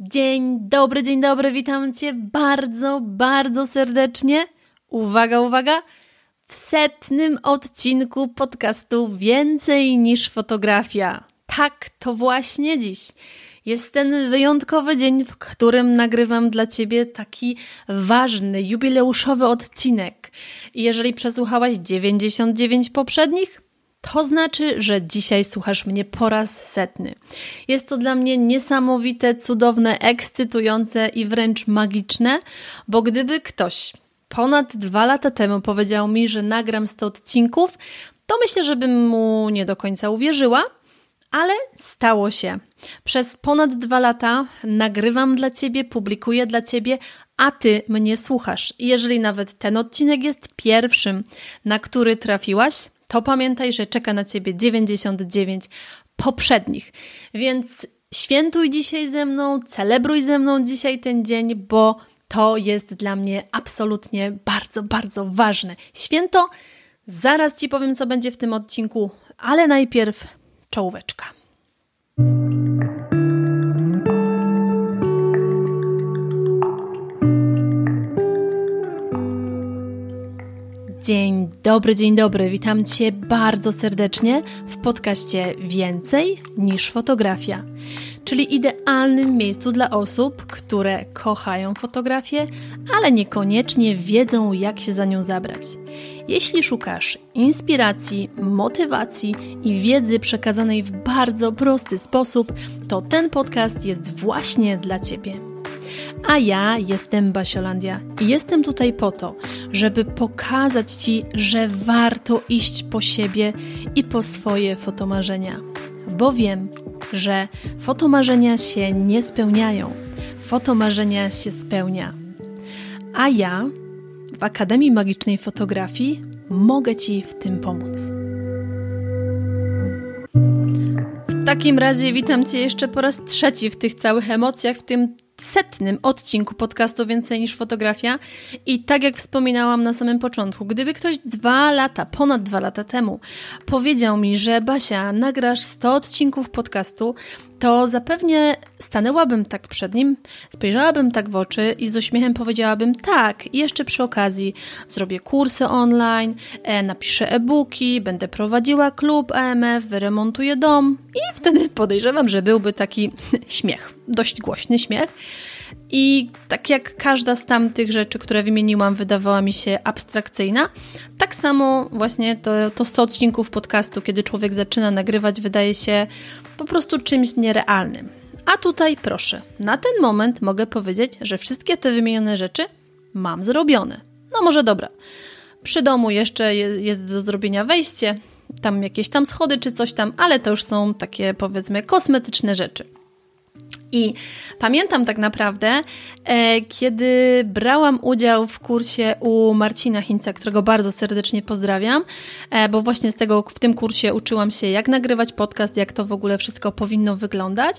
Dzień dobry, dzień dobry, witam Cię bardzo, bardzo serdecznie. Uwaga, uwaga! W setnym odcinku podcastu Więcej niż fotografia. Tak, to właśnie dziś. Jest ten wyjątkowy dzień, w którym nagrywam dla Ciebie taki ważny, jubileuszowy odcinek. I jeżeli przesłuchałaś 99 poprzednich, to znaczy, że dzisiaj słuchasz mnie po raz setny. Jest to dla mnie niesamowite, cudowne, ekscytujące i wręcz magiczne, bo gdyby ktoś ponad dwa lata temu powiedział mi, że nagram 100 odcinków, to myślę, że bym mu nie do końca uwierzyła, ale stało się. Przez ponad dwa lata nagrywam dla Ciebie, publikuję dla Ciebie, a Ty mnie słuchasz. I jeżeli nawet ten odcinek jest pierwszym, na który trafiłaś, to pamiętaj, że czeka na Ciebie 99 poprzednich. Więc świętuj dzisiaj ze mną, celebruj ze mną dzisiaj ten dzień, bo to jest dla mnie absolutnie bardzo, bardzo ważne. Święto, zaraz Ci powiem, co będzie w tym odcinku, ale najpierw czołóweczka. Dzień dobry, dzień dobry. Witam Cię bardzo serdecznie w podcaście Więcej niż fotografia, czyli idealnym miejscu dla osób, które kochają fotografię, ale niekoniecznie wiedzą, jak się za nią zabrać. Jeśli szukasz inspiracji, motywacji i wiedzy przekazanej w bardzo prosty sposób, to ten podcast jest właśnie dla Ciebie. A ja jestem Basiolandia i jestem tutaj po to, żeby pokazać Ci, że warto iść po siebie i po swoje fotomarzenia. Bo wiem, że fotomarzenia się nie spełniają, fotomarzenia się spełnia. A ja w Akademii Magicznej Fotografii mogę Ci w tym pomóc. W takim razie witam Cię jeszcze po raz trzeci w tych całych emocjach, w tym setnym odcinku podcastu Więcej niż fotografia. I tak jak wspominałam na samym początku, gdyby ktoś dwa lata, ponad dwa lata temu powiedział mi, że Basia, nagrasz 100 odcinków podcastu, to zapewnie stanęłabym tak przed nim, spojrzałabym tak w oczy i z uśmiechem powiedziałabym tak, jeszcze przy okazji zrobię kursy online, e, napiszę e-booki, będę prowadziła klub AMF, wyremontuję dom i wtedy podejrzewam, że byłby taki śmiech, dość głośny śmiech. I tak jak każda z tamtych rzeczy, które wymieniłam, wydawała mi się abstrakcyjna, tak samo właśnie to, to 100 odcinków podcastu, kiedy człowiek zaczyna nagrywać, wydaje się po prostu czymś nierealnym. A tutaj proszę, na ten moment mogę powiedzieć, że wszystkie te wymienione rzeczy mam zrobione. No może dobra. Przy domu jeszcze jest do zrobienia wejście, tam jakieś tam schody czy coś tam, ale to już są takie powiedzmy kosmetyczne rzeczy. I pamiętam tak naprawdę, e, kiedy brałam udział w kursie u Marcina Hinca, którego bardzo serdecznie pozdrawiam, e, bo właśnie z tego w tym kursie uczyłam się, jak nagrywać podcast, jak to w ogóle wszystko powinno wyglądać.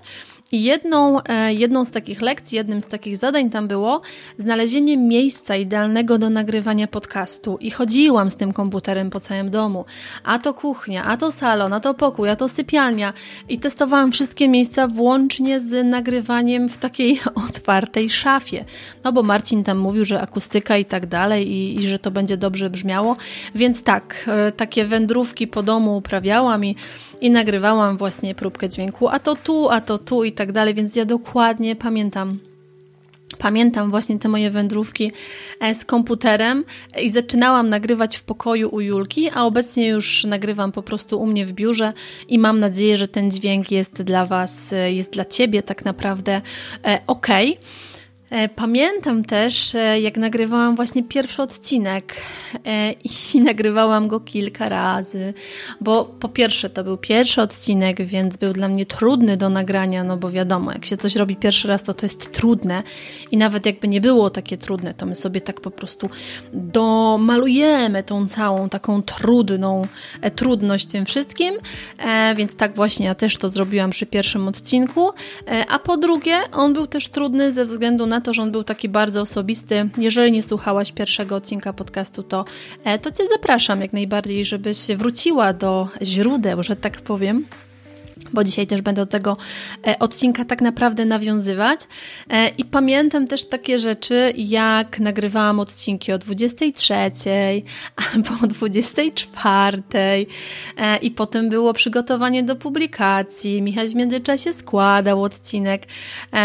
I jedną, e, jedną z takich lekcji, jednym z takich zadań tam było znalezienie miejsca idealnego do nagrywania podcastu. I chodziłam z tym komputerem po całym domu. A to kuchnia, a to salon, a to pokój, a to sypialnia. I testowałam wszystkie miejsca włącznie z nagrywaniem w takiej otwartej szafie. No bo Marcin tam mówił, że akustyka i tak dalej i, i że to będzie dobrze brzmiało. Więc tak, e, takie wędrówki po domu uprawiałam i i nagrywałam właśnie próbkę dźwięku, a to tu, a to tu i tak dalej, więc ja dokładnie pamiętam. Pamiętam właśnie te moje wędrówki e, z komputerem i zaczynałam nagrywać w pokoju u Julki, a obecnie już nagrywam po prostu u mnie w biurze i mam nadzieję, że ten dźwięk jest dla Was, e, jest dla Ciebie tak naprawdę e, ok. E, pamiętam też, e, jak nagrywałam właśnie pierwszy odcinek e, i nagrywałam go kilka razy, bo po pierwsze to był pierwszy odcinek, więc był dla mnie trudny do nagrania, no bo wiadomo, jak się coś robi pierwszy raz, to to jest trudne. I nawet jakby nie było takie trudne, to my sobie tak po prostu domalujemy tą całą taką trudną trudność tym wszystkim, więc tak właśnie ja też to zrobiłam przy pierwszym odcinku, a po drugie on był też trudny ze względu na to, że on był taki bardzo osobisty. Jeżeli nie słuchałaś pierwszego odcinka podcastu, to, e, to Cię zapraszam jak najbardziej, żebyś wróciła do źródeł, że tak powiem. Bo dzisiaj też będę do tego e, odcinka tak naprawdę nawiązywać. E, I pamiętam też takie rzeczy, jak nagrywałam odcinki o 23 albo o 24 e, i potem było przygotowanie do publikacji. Michał w międzyczasie składał odcinek.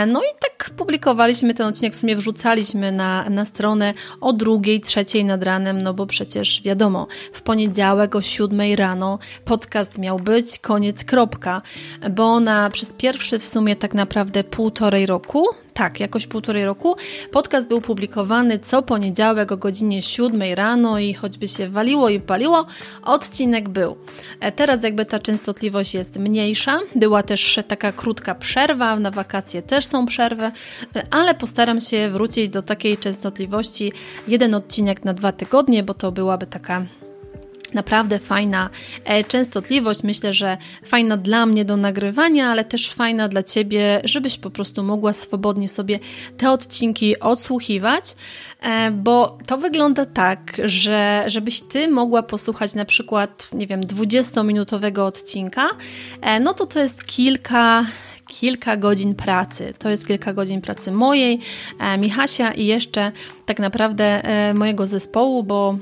No i tak publikowaliśmy ten odcinek, w sumie wrzucaliśmy na, na stronę o drugiej, trzeciej nad ranem, no bo przecież wiadomo, w poniedziałek o 7 rano podcast miał być, koniec, kropka bo na przez pierwszy w sumie tak naprawdę półtorej roku, tak, jakoś półtorej roku, podcast był publikowany co poniedziałek o godzinie 7 rano i choćby się waliło i paliło, odcinek był. E, teraz jakby ta częstotliwość jest mniejsza, była też taka krótka przerwa, na wakacje też są przerwy, e, ale postaram się wrócić do takiej częstotliwości jeden odcinek na dwa tygodnie, bo to byłaby taka naprawdę fajna e, częstotliwość. Myślę, że fajna dla mnie do nagrywania, ale też fajna dla Ciebie, żebyś po prostu mogła swobodnie sobie te odcinki odsłuchiwać, e, bo to wygląda tak, że żebyś Ty mogła posłuchać na przykład, nie wiem, 20-minutowego odcinka, e, no to to jest kilka kilka godzin pracy. To jest kilka godzin pracy mojej, Michasia i jeszcze tak naprawdę mojego zespołu, bo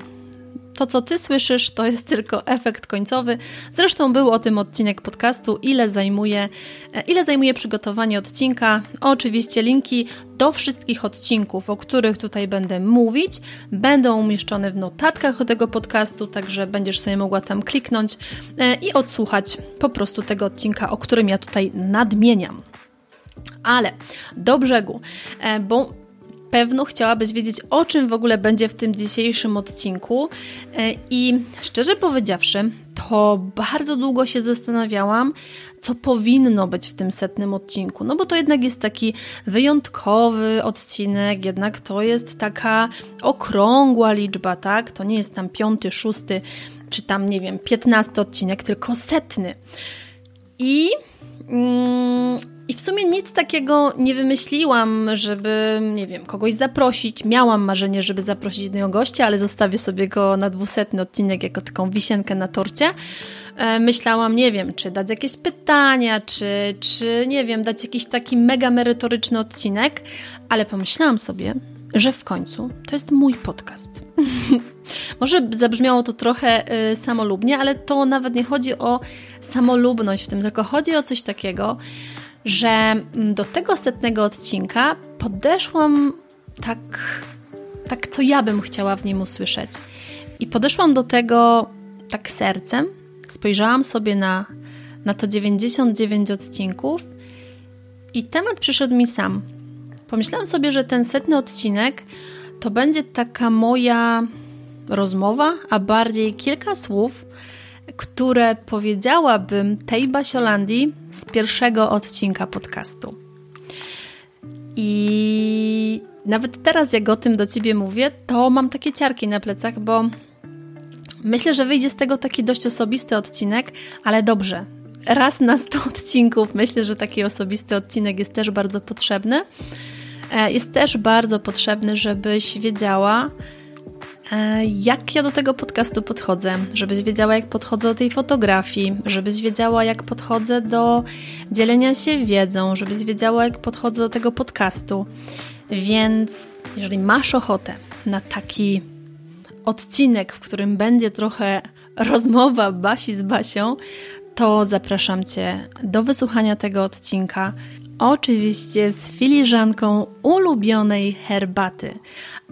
to, co ty słyszysz, to jest tylko efekt końcowy. Zresztą był o tym odcinek podcastu, ile zajmuje, e, ile zajmuje przygotowanie odcinka. Oczywiście linki do wszystkich odcinków, o których tutaj będę mówić, będą umieszczone w notatkach do tego podcastu, także będziesz sobie mogła tam kliknąć e, i odsłuchać po prostu tego odcinka, o którym ja tutaj nadmieniam. Ale do brzegu, e, bo pewno chciałabyś wiedzieć, o czym w ogóle będzie w tym dzisiejszym odcinku. E, I szczerze powiedziawszy, to bardzo długo się zastanawiałam, co powinno być w tym setnym odcinku. No bo to jednak jest taki wyjątkowy odcinek, jednak to jest taka okrągła liczba, tak? To nie jest tam piąty, szósty, czy tam, nie wiem, piętnasty odcinek, tylko setny. I. I w sumie nic takiego nie wymyśliłam, żeby, nie wiem, kogoś zaprosić. Miałam marzenie, żeby zaprosić jednego gościa, ale zostawię sobie go na dwusetny odcinek jako taką wisienkę na torcie. E, myślałam, nie wiem, czy dać jakieś pytania, czy, czy nie wiem, dać jakiś taki mega merytoryczny odcinek, ale pomyślałam sobie, że w końcu to jest mój podcast. Może zabrzmiało to trochę y, samolubnie, ale to nawet nie chodzi o samolubność w tym, tylko chodzi o coś takiego, że mm, do tego setnego odcinka podeszłam tak, tak, co ja bym chciała w nim usłyszeć. I podeszłam do tego tak sercem, spojrzałam sobie na, na to 99 odcinków i temat przyszedł mi sam. Pomyślałam sobie, że ten setny odcinek to będzie taka moja rozmowa, a bardziej kilka słów, które powiedziałabym tej Basiolandii z pierwszego odcinka podcastu. I nawet teraz, jak o tym do ciebie mówię, to mam takie ciarki na plecach, bo myślę, że wyjdzie z tego taki dość osobisty odcinek, ale dobrze. Raz na 100 odcinków myślę, że taki osobisty odcinek jest też bardzo potrzebny. E, jest też bardzo potrzebny, żebyś wiedziała, jak ja do tego podcastu podchodzę, żebyś wiedziała, jak podchodzę do tej fotografii, żebyś wiedziała, jak podchodzę do dzielenia się wiedzą, żebyś wiedziała, jak podchodzę do tego podcastu. Więc jeżeli masz ochotę na taki odcinek, w którym będzie trochę rozmowa Basi z Basią, to zapraszam Cię do wysłuchania tego odcinka. Oczywiście z filiżanką ulubionej herbaty.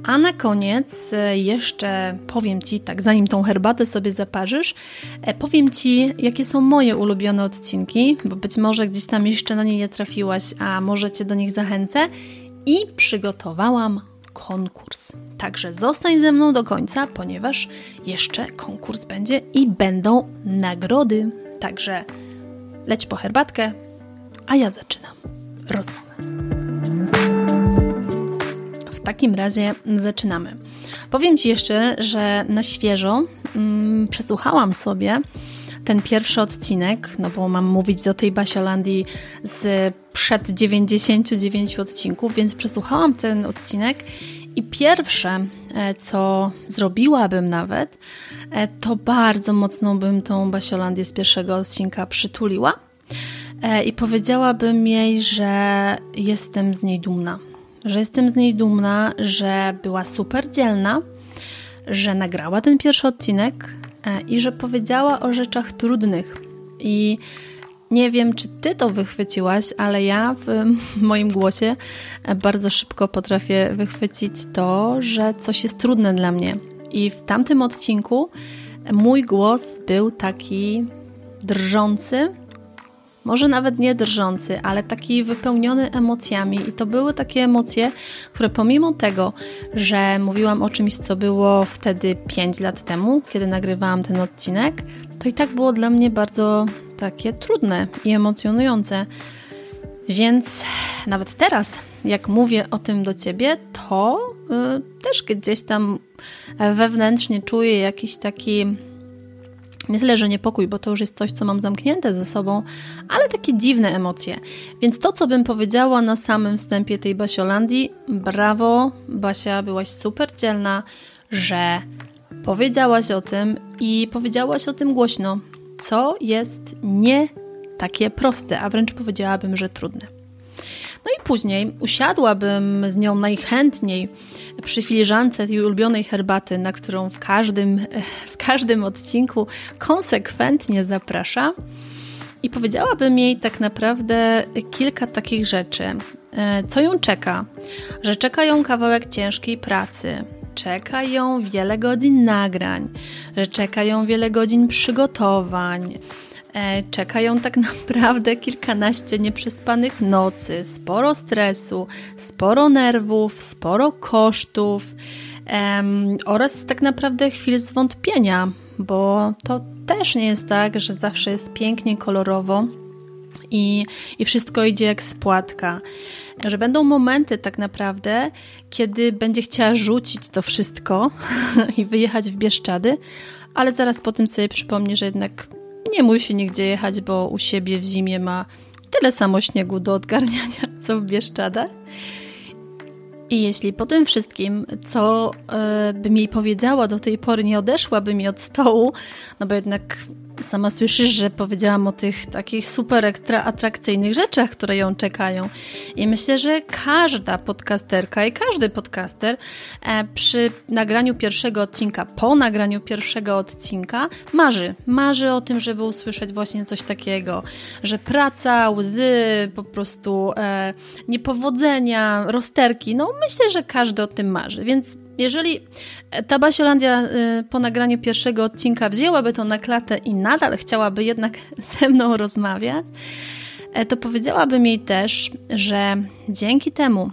A na koniec e, jeszcze powiem Ci, tak zanim tą herbatę sobie zaparzysz, e, powiem Ci, jakie są moje ulubione odcinki, bo być może gdzieś tam jeszcze na nie nie trafiłaś, a może Cię do nich zachęcę. I przygotowałam konkurs. Także zostań ze mną do końca, ponieważ jeszcze konkurs będzie i będą nagrody. Także leć po herbatkę, a ja zaczynam rozmowę. W takim razie zaczynamy. Powiem Ci jeszcze, że na świeżo mm, przesłuchałam sobie ten pierwszy odcinek, no bo mam mówić do tej Basiolandii z przed 99 odcinków, więc przesłuchałam ten odcinek i pierwsze, e, co zrobiłabym nawet, e, to bardzo mocno bym tą Basiolandię z pierwszego odcinka przytuliła e, i powiedziałabym jej, że jestem z niej dumna. Że jestem z niej dumna, że była super dzielna, że nagrała ten pierwszy odcinek e, i że powiedziała o rzeczach trudnych. I nie wiem, czy ty to wychwyciłaś, ale ja w moim głosie bardzo szybko potrafię wychwycić to, że coś jest trudne dla mnie. I w tamtym odcinku mój głos był taki drżący, może nawet nie drżący, ale taki wypełniony emocjami. I to były takie emocje, które pomimo tego, że mówiłam o czymś, co było wtedy 5 lat temu, kiedy nagrywałam ten odcinek, to i tak było dla mnie bardzo takie trudne i emocjonujące. Więc nawet teraz, jak mówię o tym do ciebie, to y, też gdzieś tam wewnętrznie czuję jakiś taki nie tyle, że niepokój, bo to już jest coś, co mam zamknięte ze sobą, ale takie dziwne emocje. Więc to, co bym powiedziała na samym wstępie tej Basiolandii, brawo, Basia, byłaś super dzielna, że powiedziałaś o tym i powiedziałaś o tym głośno, co jest nie takie proste, a wręcz powiedziałabym, że trudne. No i później usiadłabym z nią najchętniej przy filiżance tej ulubionej herbaty, na którą w każdym, w każdym odcinku konsekwentnie zaprasza. I powiedziałabym jej tak naprawdę kilka takich rzeczy. E, co ją czeka? Że czeka ją kawałek ciężkiej pracy, czeka ją wiele godzin nagrań, że czeka ją wiele godzin przygotowań, E, czekają tak naprawdę kilkanaście nieprzespanych nocy, sporo stresu, sporo nerwów, sporo kosztów um, oraz tak naprawdę chwil zwątpienia, bo to też nie jest tak, że zawsze jest pięknie, kolorowo i, i wszystko idzie jak spłatka. Że będą momenty tak naprawdę, kiedy będzie chciała rzucić to wszystko i wyjechać w Bieszczady, ale zaraz po tym sobie przypomni, że jednak nie musi nigdzie jechać, bo u siebie w zimie ma tyle samo śniegu do odgarniania, co w Bieszczadach. I jeśli po tym wszystkim, co y, bym jej powiedziała do tej pory, nie odeszłaby mi od stołu, no bo jednak sama słyszysz, że powiedziałam o tych takich super ekstra atrakcyjnych rzeczach, które ją czekają. I myślę, że każda podcasterka i każdy podcaster e, przy nagraniu pierwszego odcinka, po nagraniu pierwszego odcinka marzy. Marzy o tym, żeby usłyszeć właśnie coś takiego, że praca, łzy, po prostu e, niepowodzenia, rozterki. No myślę, że każdy o tym marzy. Więc jeżeli ta Basiolandia y, po nagraniu pierwszego odcinka wzięłaby to na klatę i nadal chciałaby jednak ze mną rozmawiać, e, to powiedziałabym jej też, że dzięki temu,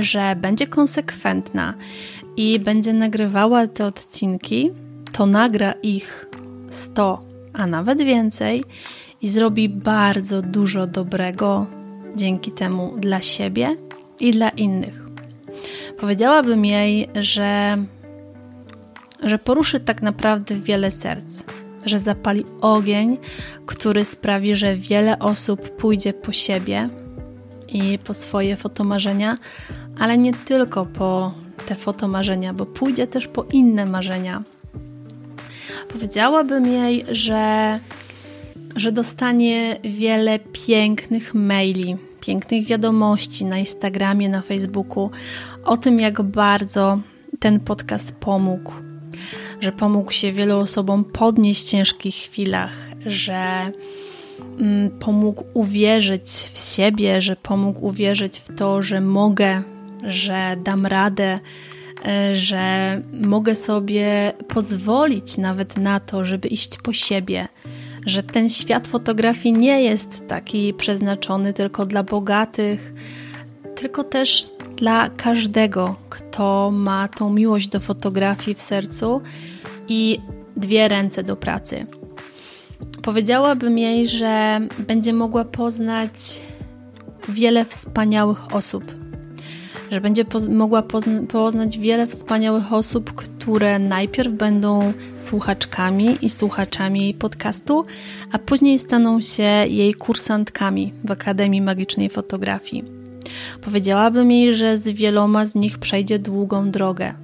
że będzie konsekwentna i będzie nagrywała te odcinki, to nagra ich 100, a nawet więcej i zrobi bardzo dużo dobrego dzięki temu dla siebie i dla innych. Powiedziałabym jej, że, że poruszy tak naprawdę wiele serc, że zapali ogień, który sprawi, że wiele osób pójdzie po siebie i po swoje fotomarzenia, ale nie tylko po te fotomarzenia, bo pójdzie też po inne marzenia. Powiedziałabym jej, że, że dostanie wiele pięknych maili, pięknych wiadomości na Instagramie, na Facebooku o tym, jak bardzo ten podcast pomógł, że pomógł się wielu osobom podnieść w ciężkich chwilach, że mm, pomógł uwierzyć w siebie, że pomógł uwierzyć w to, że mogę, że dam radę, e, że mogę sobie pozwolić nawet na to, żeby iść po siebie, że ten świat fotografii nie jest taki przeznaczony tylko dla bogatych, tylko też dla każdego, kto ma tą miłość do fotografii w sercu i dwie ręce do pracy. Powiedziałabym jej, że będzie mogła poznać wiele wspaniałych osób, że będzie poz mogła pozna poznać wiele wspaniałych osób, które najpierw będą słuchaczkami i słuchaczami jej podcastu, a później staną się jej kursantkami w Akademii Magicznej Fotografii. Powiedziałabym jej, że z wieloma z nich przejdzie długą drogę,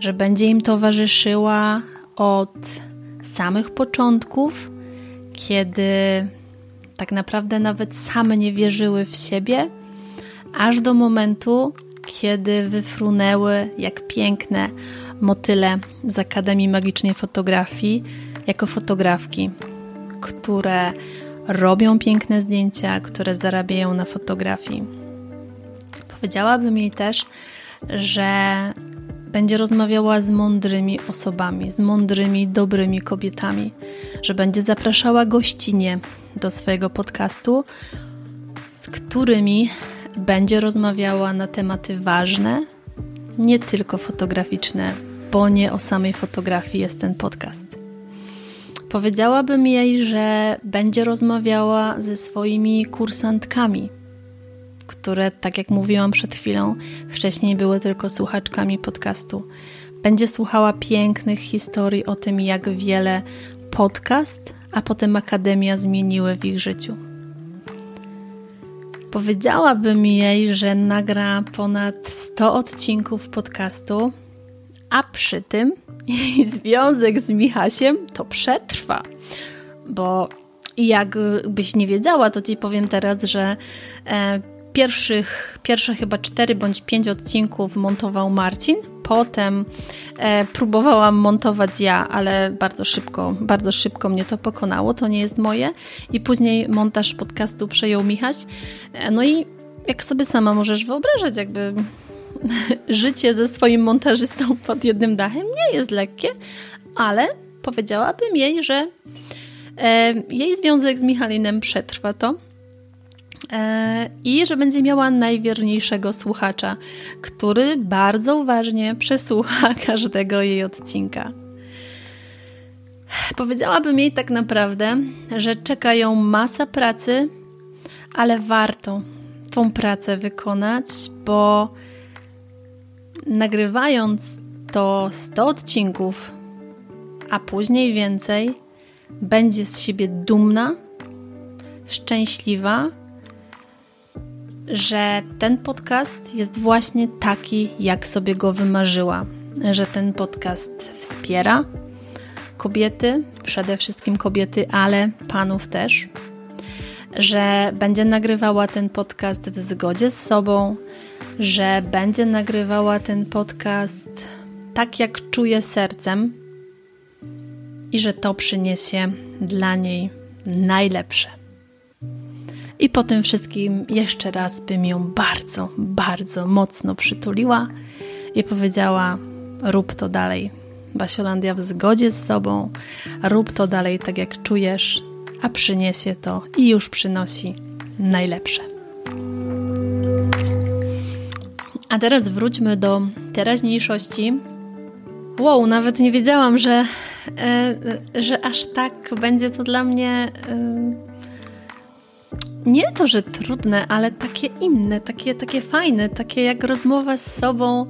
że będzie im towarzyszyła od samych początków, kiedy tak naprawdę nawet same nie wierzyły w siebie, aż do momentu, kiedy wyfrunęły jak piękne motyle z Akademii Magicznej Fotografii jako fotografki, które robią piękne zdjęcia, które zarabiają na fotografii. Powiedziałabym jej też, że będzie rozmawiała z mądrymi osobami, z mądrymi, dobrymi kobietami, że będzie zapraszała gościnie do swojego podcastu, z którymi będzie rozmawiała na tematy ważne, nie tylko fotograficzne, bo nie o samej fotografii jest ten podcast. Powiedziałabym jej, że będzie rozmawiała ze swoimi kursantkami, które, tak jak mówiłam przed chwilą, wcześniej były tylko słuchaczkami podcastu. Będzie słuchała pięknych historii o tym, jak wiele podcast, a potem akademia zmieniły w ich życiu. Powiedziałabym jej, że nagra ponad 100 odcinków podcastu, a przy tym jej związek z Michasiem to przetrwa. Bo jakbyś nie wiedziała, to ci powiem teraz, że e, pierwszych, pierwsze chyba cztery bądź pięć odcinków montował Marcin. Potem e, próbowałam montować ja, ale bardzo szybko, bardzo szybko mnie to pokonało. To nie jest moje. I później montaż podcastu przejął Michaś. E, no i jak sobie sama możesz wyobrażać, jakby życie ze swoim montażystą pod jednym dachem nie jest lekkie, ale powiedziałabym jej, że e, jej związek z Michalinem przetrwa to i że będzie miała najwierniejszego słuchacza, który bardzo uważnie przesłucha każdego jej odcinka. Powiedziałabym jej tak naprawdę, że czeka ją masa pracy, ale warto tą pracę wykonać, bo nagrywając to 100 odcinków, a później więcej, będzie z siebie dumna, szczęśliwa, że ten podcast jest właśnie taki, jak sobie go wymarzyła, że ten podcast wspiera kobiety, przede wszystkim kobiety, ale panów też, że będzie nagrywała ten podcast w zgodzie z sobą, że będzie nagrywała ten podcast tak, jak czuje sercem i że to przyniesie dla niej najlepsze. I po tym wszystkim jeszcze raz bym ją bardzo, bardzo mocno przytuliła i powiedziała: rób to dalej. Basiolandia w zgodzie z sobą, rób to dalej tak jak czujesz, a przyniesie to i już przynosi najlepsze. A teraz wróćmy do teraźniejszości. Wow, nawet nie wiedziałam, że, e, że aż tak będzie to dla mnie. Nie to, że trudne, ale takie inne, takie, takie fajne, takie jak rozmowa z sobą,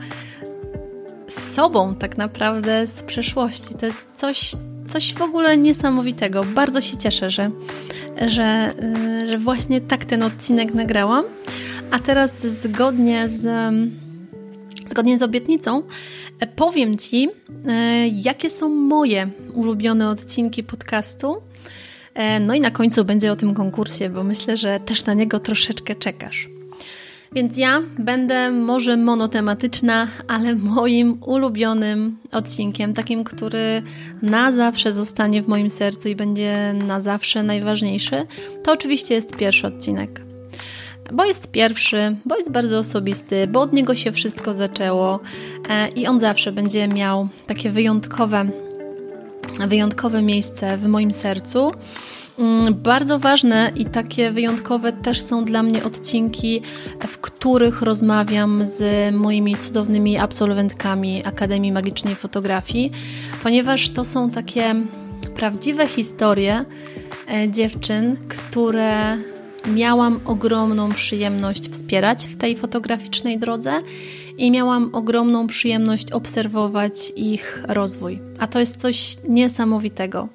z sobą tak naprawdę z przeszłości. To jest coś, coś w ogóle niesamowitego. Bardzo się cieszę, że, że, e, że właśnie tak ten odcinek nagrałam. A teraz zgodnie z, zgodnie z obietnicą powiem Ci, e, jakie są moje ulubione odcinki podcastu. E, no i na końcu będzie o tym konkursie, bo myślę, że też na niego troszeczkę czekasz. Więc ja będę może monotematyczna, ale moim ulubionym odcinkiem, takim, który na zawsze zostanie w moim sercu i będzie na zawsze najważniejszy, to oczywiście jest pierwszy odcinek bo jest pierwszy, bo jest bardzo osobisty, bo od niego się wszystko zaczęło e, i on zawsze będzie miał takie wyjątkowe, wyjątkowe miejsce w moim sercu. Mm, bardzo ważne i takie wyjątkowe też są dla mnie odcinki, w których rozmawiam z moimi cudownymi absolwentkami Akademii Magicznej Fotografii, ponieważ to są takie prawdziwe historie e, dziewczyn, które miałam ogromną przyjemność wspierać w tej fotograficznej drodze i miałam ogromną przyjemność obserwować ich rozwój. A to jest coś niesamowitego.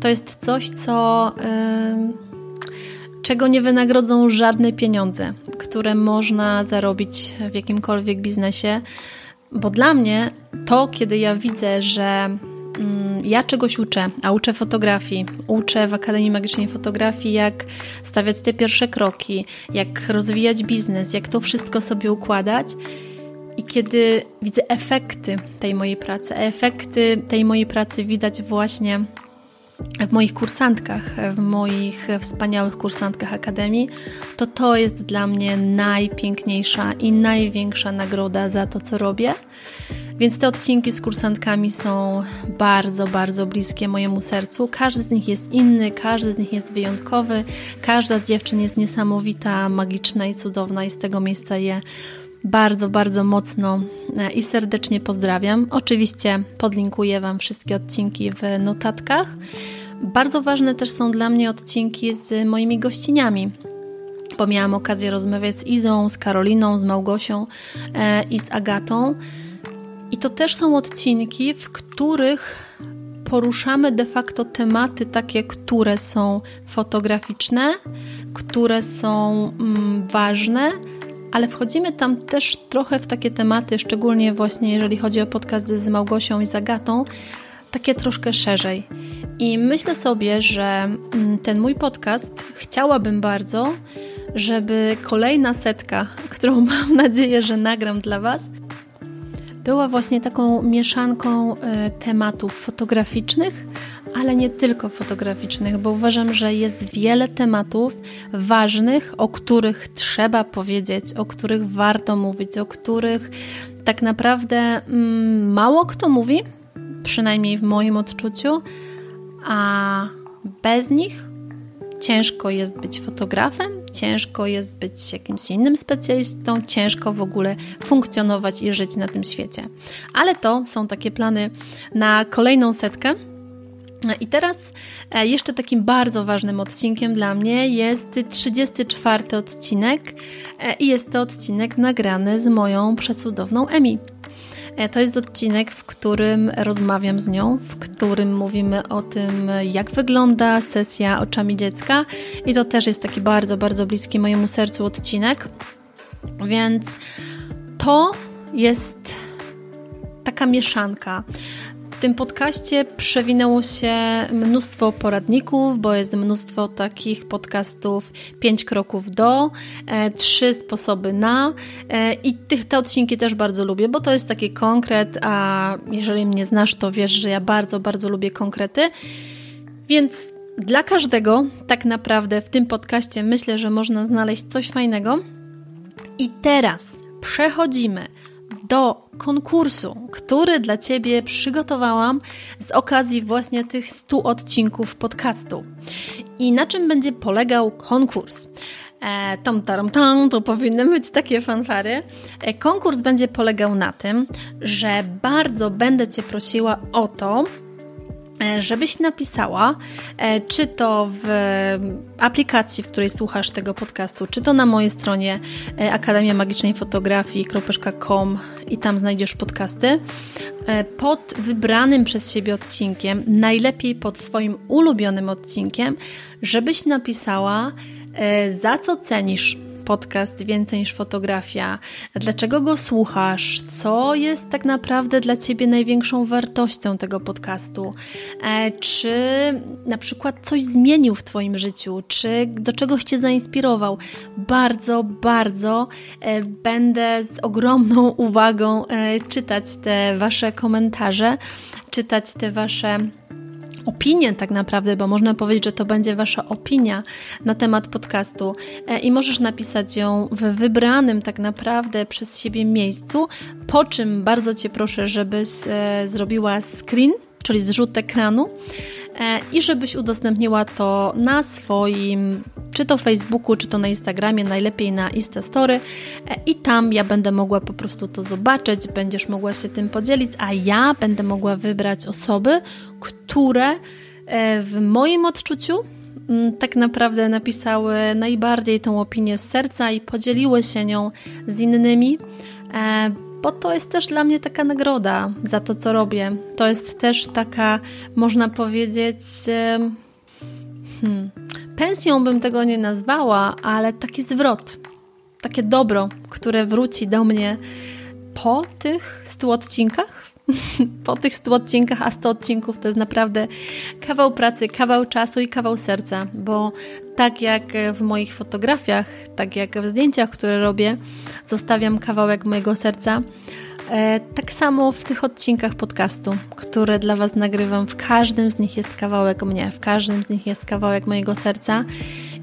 To jest coś, co. Yy, czego nie wynagrodzą żadne pieniądze, które można zarobić w jakimkolwiek biznesie, bo dla mnie to, kiedy ja widzę, że ja czegoś uczę, a uczę fotografii, uczę w Akademii Magicznej Fotografii, jak stawiać te pierwsze kroki, jak rozwijać biznes, jak to wszystko sobie układać. I kiedy widzę efekty tej mojej pracy, efekty tej mojej pracy widać właśnie w moich kursantkach, w moich wspaniałych kursantkach Akademii, to to jest dla mnie najpiękniejsza i największa nagroda za to, co robię. Więc te odcinki z kursantkami są bardzo, bardzo bliskie mojemu sercu. Każdy z nich jest inny, każdy z nich jest wyjątkowy, każda z dziewczyn jest niesamowita, magiczna i cudowna, i z tego miejsca je bardzo, bardzo mocno e, i serdecznie pozdrawiam. Oczywiście podlinkuję Wam wszystkie odcinki w notatkach. Bardzo ważne też są dla mnie odcinki z moimi gościniami bo miałam okazję rozmawiać z Izą, z Karoliną, z Małgosią e, i z Agatą. I to też są odcinki, w których poruszamy de facto tematy takie, które są fotograficzne, które są mm, ważne, ale wchodzimy tam też trochę w takie tematy, szczególnie właśnie jeżeli chodzi o podcast z Małgosią i Zagatą, takie troszkę szerzej. I myślę sobie, że mm, ten mój podcast chciałabym bardzo, żeby kolejna setka, którą mam nadzieję, że nagram dla Was, była właśnie taką mieszanką e, tematów fotograficznych, ale nie tylko fotograficznych, bo uważam, że jest wiele tematów ważnych, o których trzeba powiedzieć, o których warto mówić, o których tak naprawdę mm, mało kto mówi, przynajmniej w moim odczuciu, a bez nich ciężko jest być fotografem, ciężko jest być jakimś innym specjalistą, ciężko w ogóle funkcjonować i żyć na tym świecie. Ale to są takie plany na kolejną setkę. I teraz e, jeszcze takim bardzo ważnym odcinkiem dla mnie jest 34 odcinek e, i jest to odcinek nagrany z moją przecudowną Emi. E, to jest odcinek, w którym rozmawiam z nią, w którym mówimy o tym, jak wygląda sesja oczami dziecka, i to też jest taki bardzo, bardzo bliski mojemu sercu odcinek. Więc to jest taka mieszanka tym podcaście przewinęło się mnóstwo poradników, bo jest mnóstwo takich podcastów pięć kroków do, e, trzy sposoby na e, i tych, te odcinki też bardzo lubię, bo to jest taki konkret, a jeżeli mnie znasz, to wiesz, że ja bardzo, bardzo lubię konkrety. Więc dla każdego tak naprawdę w tym podcaście myślę, że można znaleźć coś fajnego. I teraz przechodzimy do konkursu, który dla Ciebie przygotowałam z okazji właśnie tych 100 odcinków podcastu. I na czym będzie polegał konkurs? E, tam, tam, tam, to powinny być takie fanfary. E, konkurs będzie polegał na tym, że bardzo będę Cię prosiła o to, żebyś napisała, e, czy to w aplikacji, w której słuchasz tego podcastu, czy to na mojej stronie e, Akademia Magicznej Fotografii.com i tam znajdziesz podcasty, pod wybranym przez siebie odcinkiem, najlepiej pod swoim ulubionym odcinkiem, żebyś napisała, za co cenisz podcast Więcej niż fotografia, dlaczego go słuchasz, co jest tak naprawdę dla Ciebie największą wartością tego podcastu, e, czy na przykład coś zmienił w Twoim życiu, czy do czegoś Cię zainspirował. Bardzo, bardzo e, będę z ogromną uwagą e, czytać te Wasze komentarze, czytać te Wasze opinię tak naprawdę, bo można powiedzieć, że to będzie Wasza opinia na temat podcastu. E, i możesz napisać ją w wybranym tak naprawdę przez siebie miejscu, po czym bardzo Cię proszę, żebyś e, zrobiła screen, czyli zrzut ekranu i żebyś udostępniła to na swoim, czy to Facebooku, czy to na Instagramie, najlepiej na Instastory e, i tam ja będę mogła po prostu to zobaczyć, będziesz mogła się tym podzielić, a ja będę mogła wybrać osoby, które e, w moim odczuciu mm, tak naprawdę napisały najbardziej tą opinię z serca i podzieliły się nią z innymi bo to jest też dla mnie taka nagroda za to, co robię. To jest też taka, można powiedzieć, hmm, pensją bym tego nie nazwała, ale taki zwrot, takie dobro, które wróci do mnie po tych stu odcinkach, po tych 100 odcinkach, a 100 odcinków to jest naprawdę kawał pracy, kawał czasu i kawał serca, bo tak jak w moich fotografiach, tak jak w zdjęciach, które robię, zostawiam kawałek mojego serca. E, tak samo w tych odcinkach podcastu, które dla Was nagrywam, w każdym z nich jest kawałek mnie, w każdym z nich jest kawałek mojego serca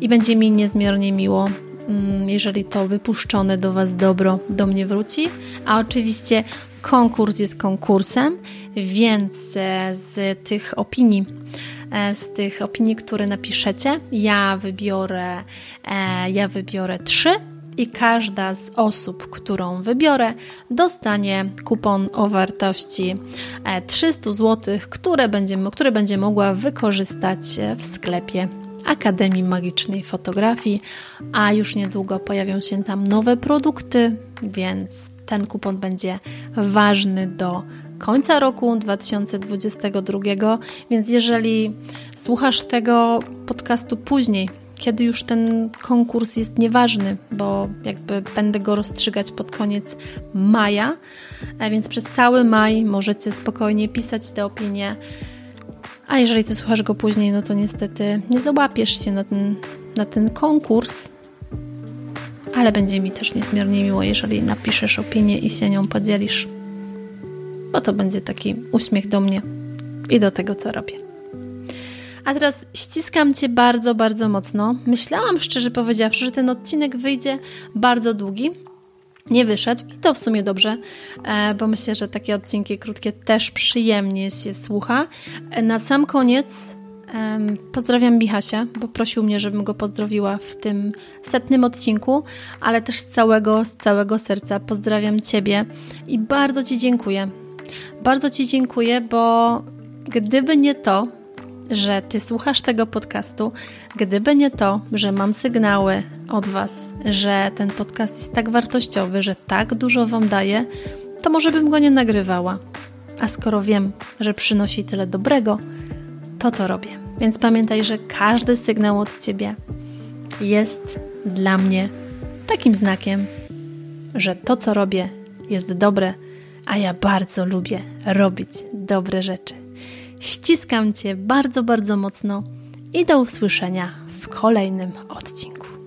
i będzie mi niezmiernie miło, mm, jeżeli to wypuszczone do Was dobro do mnie wróci. A oczywiście konkurs jest konkursem, więc e, z tych opinii, e, z tych opinii, które napiszecie, ja wybiorę, ja wybiorę trzy i każda z osób, którą wybiorę, dostanie kupon o wartości 300 zł, które będzie, które będzie mogła wykorzystać w sklepie Akademii Magicznej Fotografii, a już niedługo pojawią się tam nowe produkty, więc ten kupon będzie ważny do końca roku 2022. Więc jeżeli słuchasz tego podcastu później, kiedy już ten konkurs jest nieważny, bo jakby będę go rozstrzygać pod koniec maja, a więc przez cały maj możecie spokojnie pisać te opinie. A jeżeli ty słuchasz go później, no to niestety nie załapiesz się na ten, na ten konkurs, ale będzie mi też niezmiernie miło, jeżeli napiszesz opinię i się nią podzielisz, bo to będzie taki uśmiech do mnie i do tego, co robię. A teraz ściskam Cię bardzo, bardzo mocno. Myślałam, szczerze powiedziawszy, że ten odcinek wyjdzie bardzo długi. Nie wyszedł i to w sumie dobrze, e, bo myślę, że takie odcinki krótkie też przyjemnie się słucha. E, na sam koniec pozdrawiam Michasia, bo prosił mnie, żebym go pozdrowiła w tym setnym odcinku, ale też z całego, z całego serca pozdrawiam Ciebie i bardzo Ci dziękuję. Bardzo Ci dziękuję, bo gdyby nie to, że Ty słuchasz tego podcastu. Gdyby nie to, że mam sygnały od Was, że ten podcast jest tak wartościowy, że tak dużo Wam daje, to może bym go nie nagrywała. A skoro wiem, że przynosi tyle dobrego, to to robię. Więc pamiętaj, że każdy sygnał od Ciebie jest dla mnie takim znakiem, że to, co robię, jest dobre, a ja bardzo lubię robić dobre rzeczy. Ściskam Cię bardzo, bardzo mocno i do usłyszenia w kolejnym odcinku.